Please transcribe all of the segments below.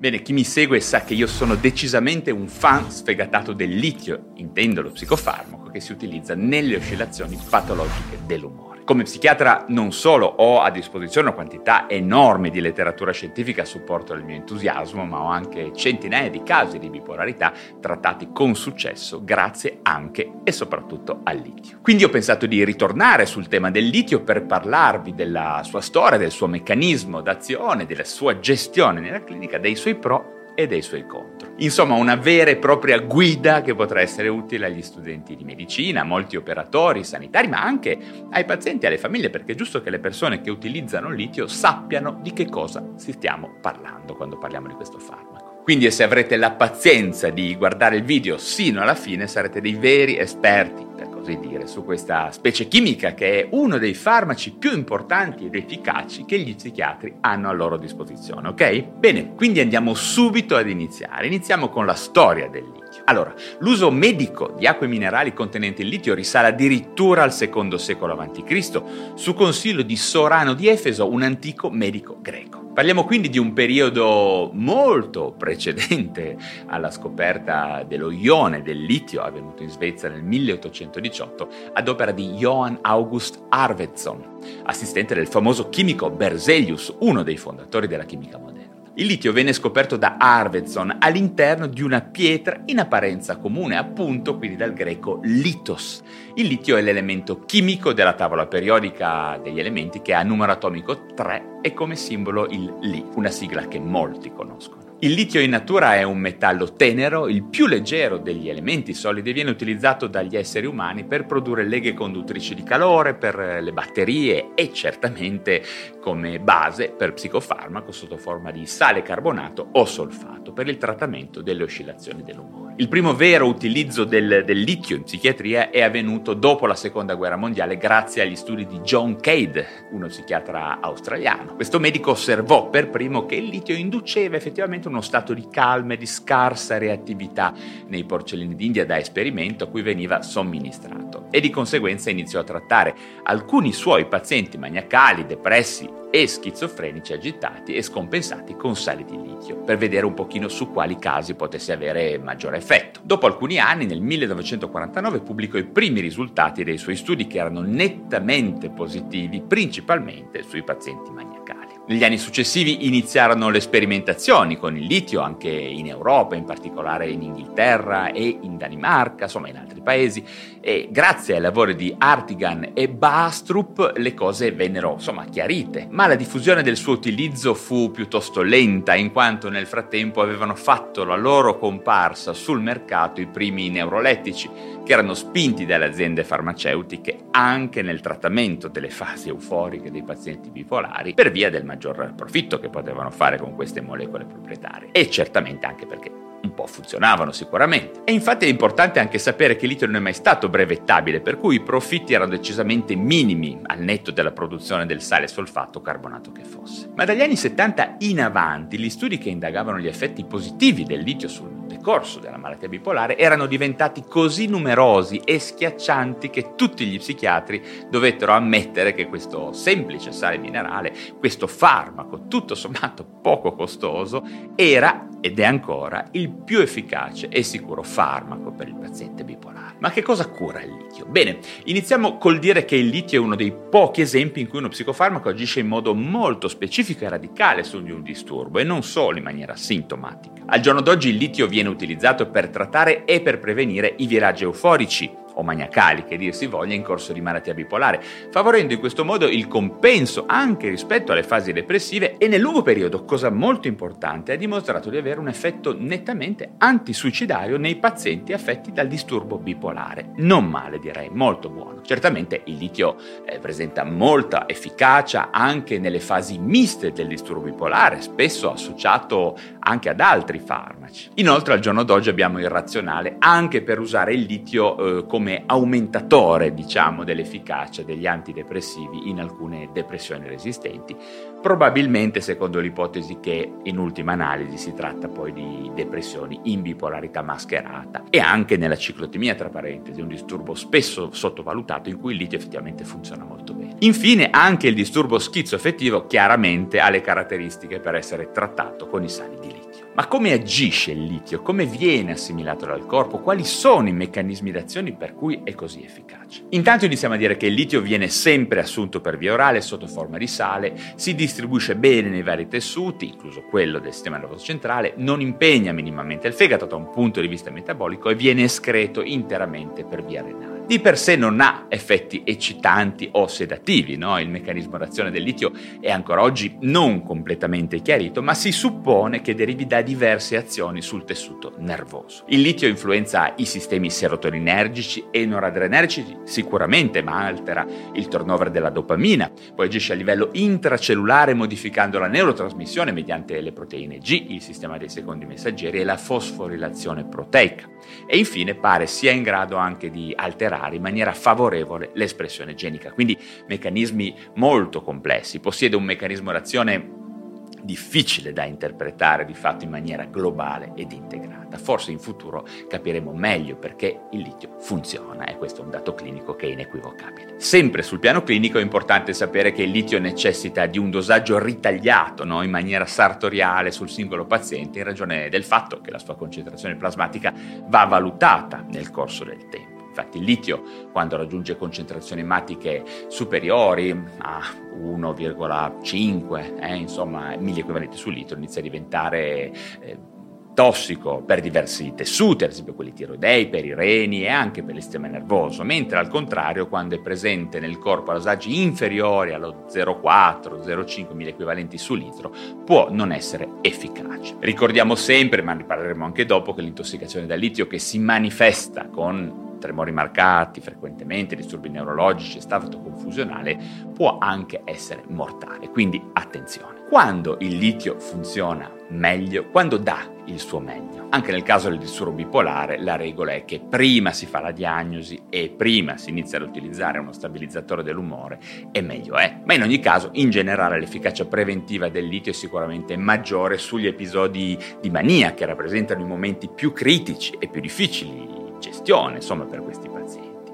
Bene, chi mi segue sa che io sono decisamente un fan sfegatato del litio, intendo lo psicofarmaco, che si utilizza nelle oscillazioni patologiche dell'umore. Come psichiatra non solo ho a disposizione una quantità enorme di letteratura scientifica a supporto del mio entusiasmo, ma ho anche centinaia di casi di bipolarità trattati con successo grazie anche e soprattutto al litio. Quindi ho pensato di ritornare sul tema del litio per parlarvi della sua storia, del suo meccanismo d'azione, della sua gestione nella clinica, dei suoi pro e dei suoi contro. Insomma, una vera e propria guida che potrà essere utile agli studenti di medicina, a molti operatori sanitari, ma anche ai pazienti e alle famiglie, perché è giusto che le persone che utilizzano il litio sappiano di che cosa stiamo parlando quando parliamo di questo farmaco. Quindi se avrete la pazienza di guardare il video sino alla fine sarete dei veri esperti così dire, su questa specie chimica che è uno dei farmaci più importanti ed efficaci che gli psichiatri hanno a loro disposizione, ok? Bene, quindi andiamo subito ad iniziare. Iniziamo con la storia del. Allora, l'uso medico di acque minerali contenenti il litio risale addirittura al secondo secolo a.C., su consiglio di Sorano di Efeso, un antico medico greco. Parliamo quindi di un periodo molto precedente alla scoperta dello ione del litio avvenuto in Svezia nel 1818 ad opera di Johann August Arvidsson, assistente del famoso chimico Berzelius, uno dei fondatori della chimica moderna. Il litio venne scoperto da Arvidsson all'interno di una pietra in apparenza comune, appunto quindi dal greco litos. Il litio è l'elemento chimico della tavola periodica degli elementi che ha numero atomico 3 e come simbolo il Li, una sigla che molti conoscono. Il litio in natura è un metallo tenero, il più leggero degli elementi solidi, viene utilizzato dagli esseri umani per produrre leghe conduttrici di calore, per le batterie e certamente come base per psicofarmaco sotto forma di sale carbonato o solfato per il trattamento delle oscillazioni dell'umore. Il primo vero utilizzo del, del, litio in psichiatria è avvenuto dopo la seconda guerra mondiale grazie agli studi di John Cade, uno psichiatra australiano. Questo medico osservò per primo che il litio induceva effettivamente uno stato di calma e di scarsa reattività nei porcellini d'India da esperimento a cui veniva somministrato e di conseguenza iniziò a trattare alcuni suoi pazienti maniacali, depressi e schizofrenici agitati e scompensati con sali di litio, per vedere un pochino su quali casi potesse avere maggiore effetto. Dopo alcuni anni, nel 1949, pubblicò i primi risultati dei suoi studi che erano nettamente positivi, principalmente sui pazienti maniacali. Negli anni successivi iniziarono le sperimentazioni con il litio anche in Europa, in particolare in Inghilterra e in Danimarca, insomma in altri paesi, e grazie ai lavori di Artigan e Baastrup le cose vennero insomma chiarite, ma la diffusione del suo utilizzo fu piuttosto lenta in quanto nel frattempo avevano fatto la loro comparsa sul mercato i primi neurolettici che erano spinti dalle aziende farmaceutiche anche nel trattamento delle fasi euforiche dei pazienti bipolari per via del maggior profitto che potevano fare con queste molecole proprietarie. E certamente anche perché un po' funzionavano sicuramente. E infatti è importante anche sapere che litio non è mai stato brevettabile, per cui i profitti erano decisamente minimi al netto della produzione del sale solfato carbonato che fosse. Ma dagli anni 70 in avanti gli studi che indagavano gli effetti positivi del litio sul corso della malattia bipolare erano diventati così numerosi e schiaccianti che tutti gli psichiatri dovettero ammettere che questo semplice sale minerale, questo farmaco tutto sommato poco costoso, era ed è ancora il più efficace e sicuro farmaco per il paziente bipolare. Ma che cosa cura il litio? Bene, iniziamo col dire che il litio è uno dei pochi esempi in cui uno psicofarmaco agisce in modo molto specifico e radicale su di un disturbo e non solo in maniera sintomatica. Al giorno d'oggi il litio viene utilizzato per trattare e per prevenire i viraggi euforici, o maniacali, che dir si voglia, in corso di malattia bipolare, favorendo in questo modo il compenso anche rispetto alle fasi depressive e nel lungo periodo, cosa molto importante, ha dimostrato di avere un effetto nettamente antisuicidario nei pazienti affetti dal disturbo bipolare. Non male direi, molto buono. Certamente il litio eh, presenta molta efficacia anche nelle fasi miste del disturbo bipolare, spesso associato anche ad altri farmaci. Inoltre al giorno d'oggi abbiamo il razionale anche per usare il litio eh, come come aumentatore, diciamo, dell'efficacia degli antidepressivi in alcune depressioni resistenti, probabilmente secondo l'ipotesi che in ultima analisi si tratta poi di depressioni in bipolarità mascherata e anche nella ciclotimia, tra parentesi, un disturbo spesso sottovalutato in cui litio effettivamente funziona molto bene. Infine anche il disturbo schizoaffettivo chiaramente ha le caratteristiche per essere trattato con i sali di litio. Ma come agisce il litio? Come viene assimilato dal corpo? Quali sono i meccanismi d'azione per cui è così efficace? Intanto iniziamo a dire che il litio viene sempre assunto per via orale sotto forma di sale, si distribuisce bene nei vari tessuti, incluso quello del sistema nervoso centrale, non impegna minimamente il fegato da un punto di vista metabolico e viene escreto interamente per via renale di per sé non ha effetti eccitanti o sedativi, no? il meccanismo d'azione del litio è ancora oggi non completamente chiarito, ma si suppone che derivi da diverse azioni sul tessuto nervoso. Il litio influenza i sistemi serotoninergici e noradrenergici sicuramente, ma altera il turnover della dopamina, poi agisce a livello intracellulare modificando la neurotrasmissione mediante le proteine G, il sistema dei secondi messaggeri e la fosforilazione proteica. E infine pare sia in grado anche di alterare alterare in maniera favorevole l'espressione genica. Quindi meccanismi molto complessi. Possiede un meccanismo d'azione difficile da interpretare di fatto in maniera globale ed integrata. Forse in futuro capiremo meglio perché il litio funziona e questo è un dato clinico che è inequivocabile. Sempre sul piano clinico è importante sapere che il litio necessita di un dosaggio ritagliato no? in maniera sartoriale sul singolo paziente in ragione del fatto che la sua concentrazione plasmatica va valutata nel corso del tempo. Infatti il litio quando raggiunge concentrazioni ematiche superiori a 1,5, eh, insomma mille equivalenti su litro, inizia a diventare eh, tossico per diversi tessuti, ad esempio quelli tiroidei, per i reni e anche per il sistema nervoso, mentre al contrario quando è presente nel corpo a dosaggi inferiori allo 0,4, 0,5 mille equivalenti su litro può non essere efficace. Ricordiamo sempre, ma ne parleremo anche dopo, che l'intossicazione da litio che si manifesta con tremori marcati, frequentemente disturbi neurologici, stato confusionale, può anche essere mortale. Quindi attenzione. Quando il litio funziona meglio, quando dà il suo meglio. Anche nel caso del disturbo bipolare la regola è che prima si fa la diagnosi e prima si inizia ad utilizzare uno stabilizzatore dell'umore e meglio è. Ma in ogni caso, in generale, l'efficacia preventiva del litio è sicuramente maggiore sugli episodi di mania che rappresentano i momenti più critici e più difficili gestione, insomma, per questi.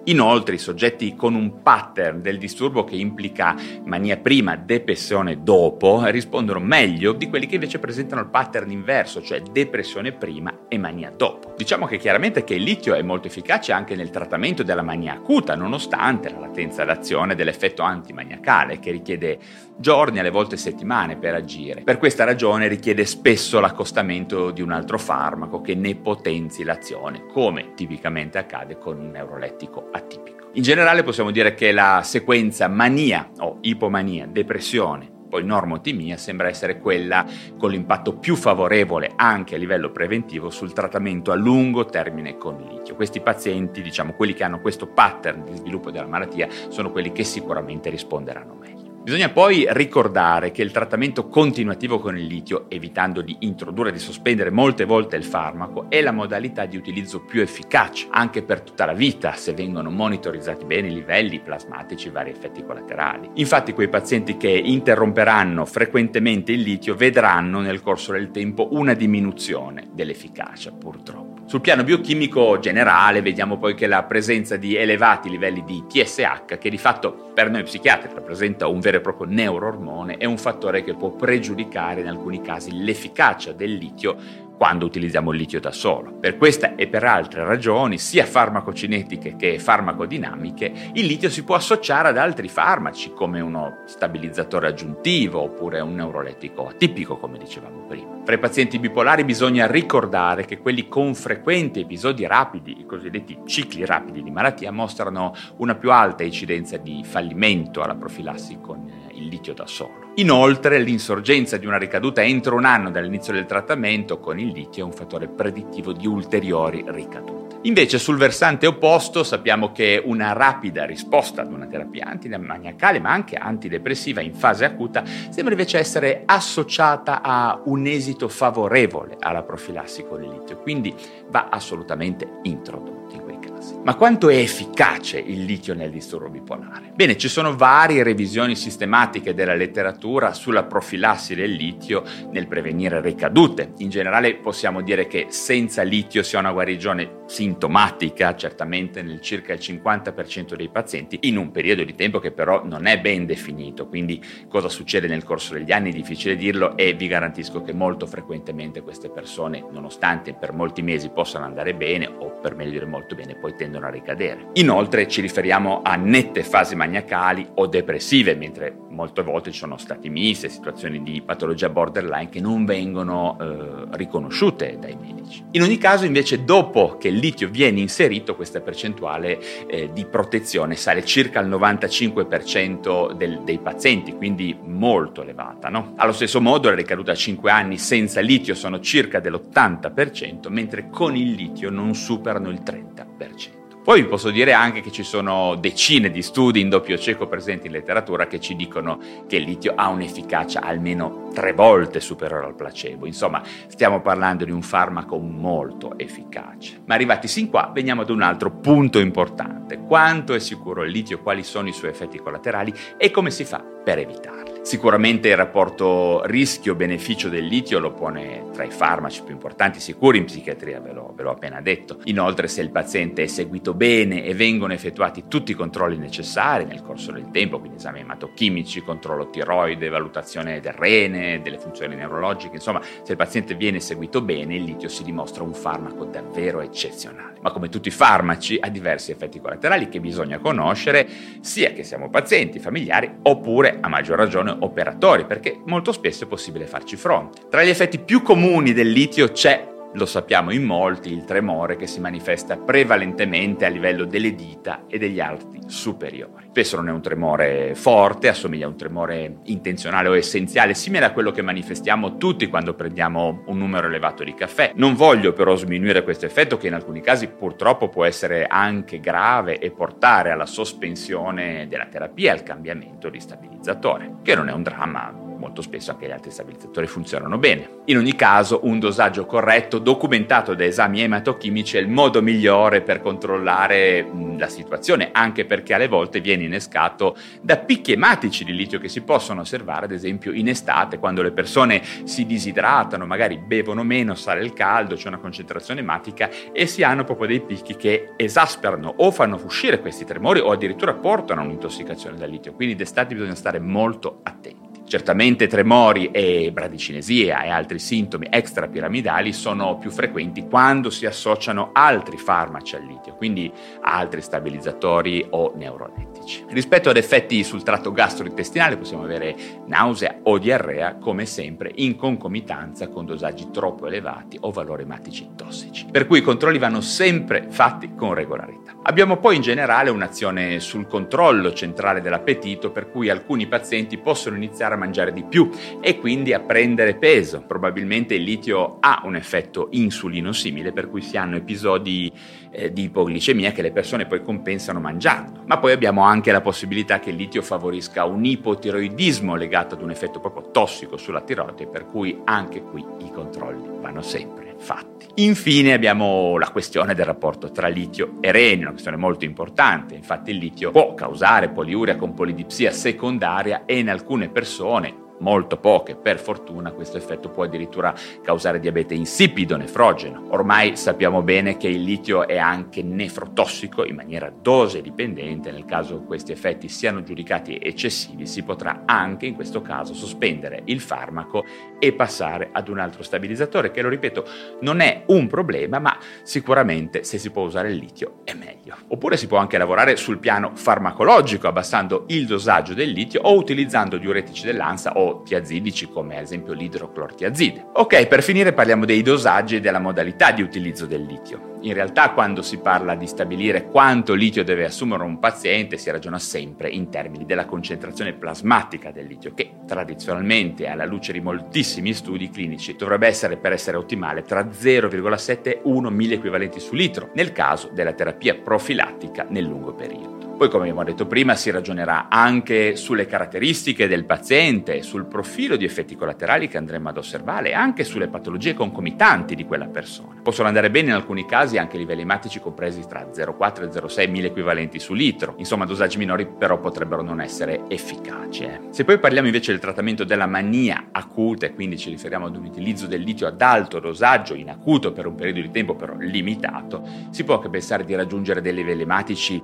Inoltre i soggetti con un pattern del disturbo che implica mania prima, depressione dopo, rispondono meglio di quelli che invece presentano il pattern inverso, cioè depressione prima e mania dopo. Diciamo che chiaramente che il litio è molto efficace anche nel trattamento della mania acuta, nonostante la latenza d'azione dell'effetto antimaniacale che richiede giorni, alle volte settimane per agire. Per questa ragione richiede spesso l'accostamento di un altro farmaco che ne potenzi l'azione, come tipicamente accade con un neurolettico atipico. In generale possiamo dire che la sequenza mania o ipomania, depressione, poi normotimia sembra essere quella con l'impatto più favorevole anche a livello preventivo sul trattamento a lungo termine con litio. Questi pazienti, diciamo quelli che hanno questo pattern di sviluppo della malattia, sono quelli che sicuramente risponderanno meglio. Bisogna poi ricordare che il trattamento continuativo con il litio, evitando di introdurre e di sospendere molte volte il farmaco, è la modalità di utilizzo più efficace, anche per tutta la vita, se vengono monitorizzati bene i livelli plasmatici e i vari effetti collaterali. Infatti quei pazienti che interromperanno frequentemente il litio vedranno nel corso del tempo una diminuzione dell'efficacia, purtroppo. Sul piano biochimico generale vediamo poi che la presenza di elevati livelli di TSH, che di fatto per noi psichiatri rappresenta un vero e proprio neuroormone, è un fattore che può pregiudicare in alcuni casi l'efficacia del litio quando utilizziamo il litio da solo. Per questa e per altre ragioni, sia farmacocinetiche che farmacodinamiche, il litio si può associare ad altri farmaci come uno stabilizzatore aggiuntivo oppure un neurolettico atipico, come dicevamo prima. Tra i pazienti bipolari bisogna ricordare che quelli con frequenti episodi rapidi, i cosiddetti cicli rapidi di malattia, mostrano una più alta incidenza di fallimento alla profilassi con il litio da solo. Inoltre, l'insorgenza di una ricaduta entro un anno dall'inizio del trattamento con il litio è un fattore predittivo di ulteriori ricadute. Invece sul versante opposto sappiamo che una rapida risposta ad una terapia antimaniacale ma anche antidepressiva in fase acuta sembra invece essere associata a un esito favorevole alla profilassi con il litio, quindi va assolutamente introdotto in quei casi. Ma quanto è efficace il litio nel disturbo bipolare? Bene, ci sono varie revisioni sistematiche della letteratura sulla profilassi del litio nel prevenire ricadute. In generale possiamo dire che senza litio si ha una guarigione sintomatica, certamente nel circa il 50% dei pazienti, in un periodo di tempo che però non è ben definito. Quindi cosa succede nel corso degli anni è difficile dirlo e vi garantisco che molto frequentemente queste persone, nonostante per molti mesi possano andare bene o per meglio dire molto bene, poi tendono a ricadere. Inoltre ci riferiamo a nette fasi maniacali o depressive, mentre molte volte ci sono stati miste, situazioni di patologia borderline che non vengono eh, riconosciute dai medici. In ogni caso invece dopo che il litio viene inserito questa percentuale eh, di protezione sale circa al 95% del, dei pazienti, quindi molto elevata. No? Allo stesso modo le ricadute a 5 anni senza litio sono circa dell'80%, mentre con il litio non superano il 30%. Poi vi posso dire anche che ci sono decine di studi in doppio cieco presenti in letteratura che ci dicono che il litio ha un'efficacia almeno tre volte superiore al placebo. Insomma, stiamo parlando di un farmaco molto efficace. Ma arrivati sin qua, veniamo ad un altro punto importante. Quanto è sicuro il litio, quali sono i suoi effetti collaterali e come si fa per evitarli? Sicuramente il rapporto rischio-beneficio del litio lo pone tra i farmaci più importanti sicuri in psichiatria, ve l'ho, ve l'ho, appena detto. Inoltre se il paziente è seguito bene e vengono effettuati tutti i controlli necessari nel corso del tempo, quindi esami ematochimici, controllo tiroide, valutazione del rene, delle funzioni neurologiche, insomma se il paziente viene seguito bene il litio si dimostra un farmaco davvero eccezionale. Ma come tutti i farmaci ha diversi effetti collaterali che bisogna conoscere sia che siamo pazienti, familiari oppure a maggior ragione operatori, perché molto spesso è possibile farci fronte. Tra gli effetti più comuni del litio c'è lo sappiamo in molti, il tremore che si manifesta prevalentemente a livello delle dita e degli arti superiori. Spesso non è un tremore forte, assomiglia a un tremore intenzionale o essenziale, simile a quello che manifestiamo tutti quando prendiamo un numero elevato di caffè. Non voglio però sminuire questo effetto che in alcuni casi purtroppo può essere anche grave e portare alla sospensione della terapia e al cambiamento di stabilizzatore, che non è un dramma molto spesso anche gli altri stabilizzatori funzionano bene. In ogni caso, un dosaggio corretto, documentato da esami ematochimici, è il modo migliore per controllare la situazione, anche perché alle volte viene innescato da picchi ematici di litio che si possono osservare, ad esempio, in estate, quando le persone si disidratano, magari bevono meno, sale il caldo, c'è una concentrazione ematica e si hanno proprio dei picchi che esasperano o fanno uscire questi tremori o addirittura portano a un'intossicazione da litio. Quindi d'estate bisogna stare molto attenti. Certamente tremori e bradicinesia e altri sintomi extrapiramidali sono più frequenti quando si associano altri farmaci al litio, quindi altri stabilizzatori o neurolettici. Rispetto ad effetti sul tratto gastrointestinale possiamo avere nausea o diarrea, come sempre, in concomitanza con dosaggi troppo elevati o valori ematici tossici. Per cui i controlli vanno sempre fatti con regolarità. Abbiamo poi in generale un'azione sul controllo centrale dell'appetito, per cui alcuni pazienti possono iniziare a mangiare di più e quindi a prendere peso. Probabilmente il litio ha un effetto insulino simile per cui si hanno episodi eh, di ipoglicemia che le persone poi compensano mangiando. Ma poi abbiamo anche la possibilità che il litio favorisca un ipotiroidismo legato ad un effetto proprio tossico sulla tiroide, per cui anche qui i controlli vanno sempre fatti. Infine abbiamo la questione del rapporto tra litio e rene, una questione molto importante. Infatti il litio può causare poliuria con polidipsia secondaria e in alcune persone molto poche. Per fortuna questo effetto può addirittura causare diabete insipido, nefrogeno. Ormai sappiamo bene che il litio è anche nefrotossico in maniera dose dipendente, nel caso questi effetti siano giudicati eccessivi si potrà anche in questo caso sospendere il farmaco e passare ad un altro stabilizzatore che lo ripeto non è un problema ma sicuramente se si può usare il litio è meglio. Oppure si può anche lavorare sul piano farmacologico abbassando il dosaggio del litio o utilizzando diuretici dell'ansa o tiazidici come ad esempio l'idroclortiazide. Ok, per finire parliamo dei dosaggi e della modalità di utilizzo del litio. In realtà quando si parla di stabilire quanto litio deve assumere un paziente si ragiona sempre in termini della concentrazione plasmatica del litio che tradizionalmente alla luce di moltissimi studi clinici dovrebbe essere per essere ottimale tra 0,7 e 1 milliequivalenti su litro nel caso della terapia profilattica nel lungo periodo. Poi, come abbiamo detto prima, si ragionerà anche sulle caratteristiche del paziente, sul profilo di effetti collaterali che andremo ad osservare e anche sulle patologie concomitanti di quella persona. Possono andare bene in alcuni casi anche livelli ematici compresi tra 0,4 e 0,6 mille equivalenti su litro. Insomma, dosaggi minori però potrebbero non essere efficaci. Eh. Se poi parliamo invece del trattamento della mania acuta, e quindi ci riferiamo ad un utilizzo del litio ad alto dosaggio in acuto per un periodo di tempo però limitato, si può anche pensare di raggiungere dei livelli ematici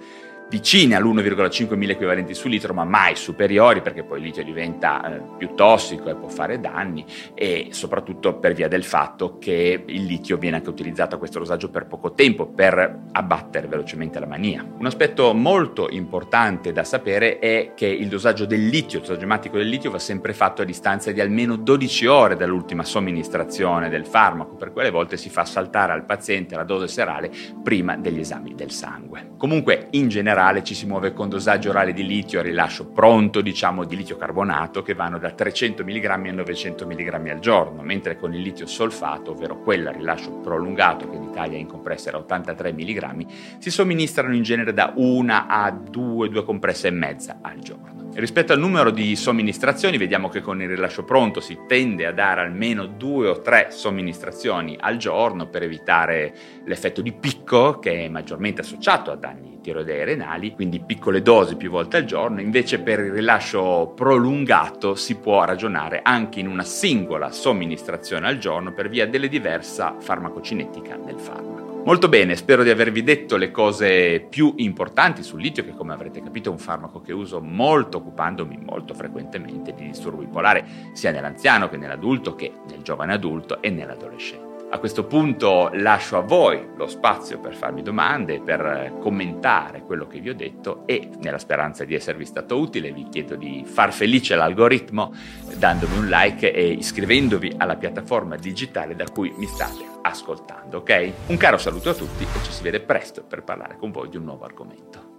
vicine all'1,5 mila equivalenti su litro, ma mai superiori perché poi il litio diventa eh, più tossico e può fare danni e soprattutto per via del fatto che il litio viene anche utilizzato a questo dosaggio per poco tempo per abbattere velocemente la mania. Un aspetto molto importante da sapere è che il dosaggio del litio, il dosaggio ematico del litio va sempre fatto a distanza di almeno 12 ore dall'ultima somministrazione del farmaco, per quelle volte si fa saltare al paziente la dose serale prima degli esami del sangue. Comunque in generale generale ci si muove con dosaggio orale di litio a rilascio pronto, diciamo di litio carbonato, che vanno da 300 mg a 900 mg al giorno, mentre con il litio solfato, ovvero quella a rilascio prolungato, che in Italia in compressa era 83 mg, si somministrano in genere da 1 a 2, 2 compresse e mezza al giorno. Rispetto al numero di somministrazioni, vediamo che con il rilascio pronto si tende a dare almeno due o tre somministrazioni al giorno per evitare l'effetto di picco che è maggiormente associato a danni tiroidei renali, quindi piccole dosi più volte al giorno. Invece per il rilascio prolungato si può ragionare anche in una singola somministrazione al giorno per via delle diversa farmacocinetica del farmaco. Molto bene, spero di avervi detto le cose più importanti sul litio, che come avrete capito è un farmaco che uso molto occupandomi molto frequentemente di disturbo bipolare, sia nell'anziano che nell'adulto, che nel giovane adulto e nell'adolescente. A questo punto lascio a voi lo spazio per farmi domande, per commentare quello che vi ho detto e nella speranza di esservi stato utile vi chiedo di far felice l'algoritmo dandomi un like e iscrivendovi alla piattaforma digitale da cui mi state ascoltando, ok? Un caro saluto a tutti e ci si vede presto per parlare con voi di un nuovo argomento.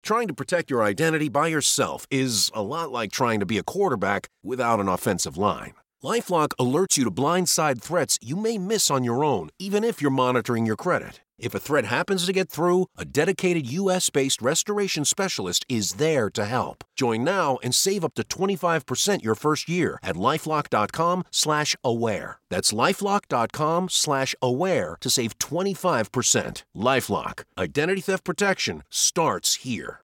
Trying to protect your identity by yourself is a lot like trying to be a quarterback without an offensive line. LifeLock alerts you to blindside threats you may miss on your own, even if you're monitoring your credit. If a threat happens to get through, a dedicated U.S.-based restoration specialist is there to help. Join now and save up to 25% your first year at lifelock.com slash aware. That's lifelock.com slash aware to save 25%. LifeLock. Identity theft protection starts here.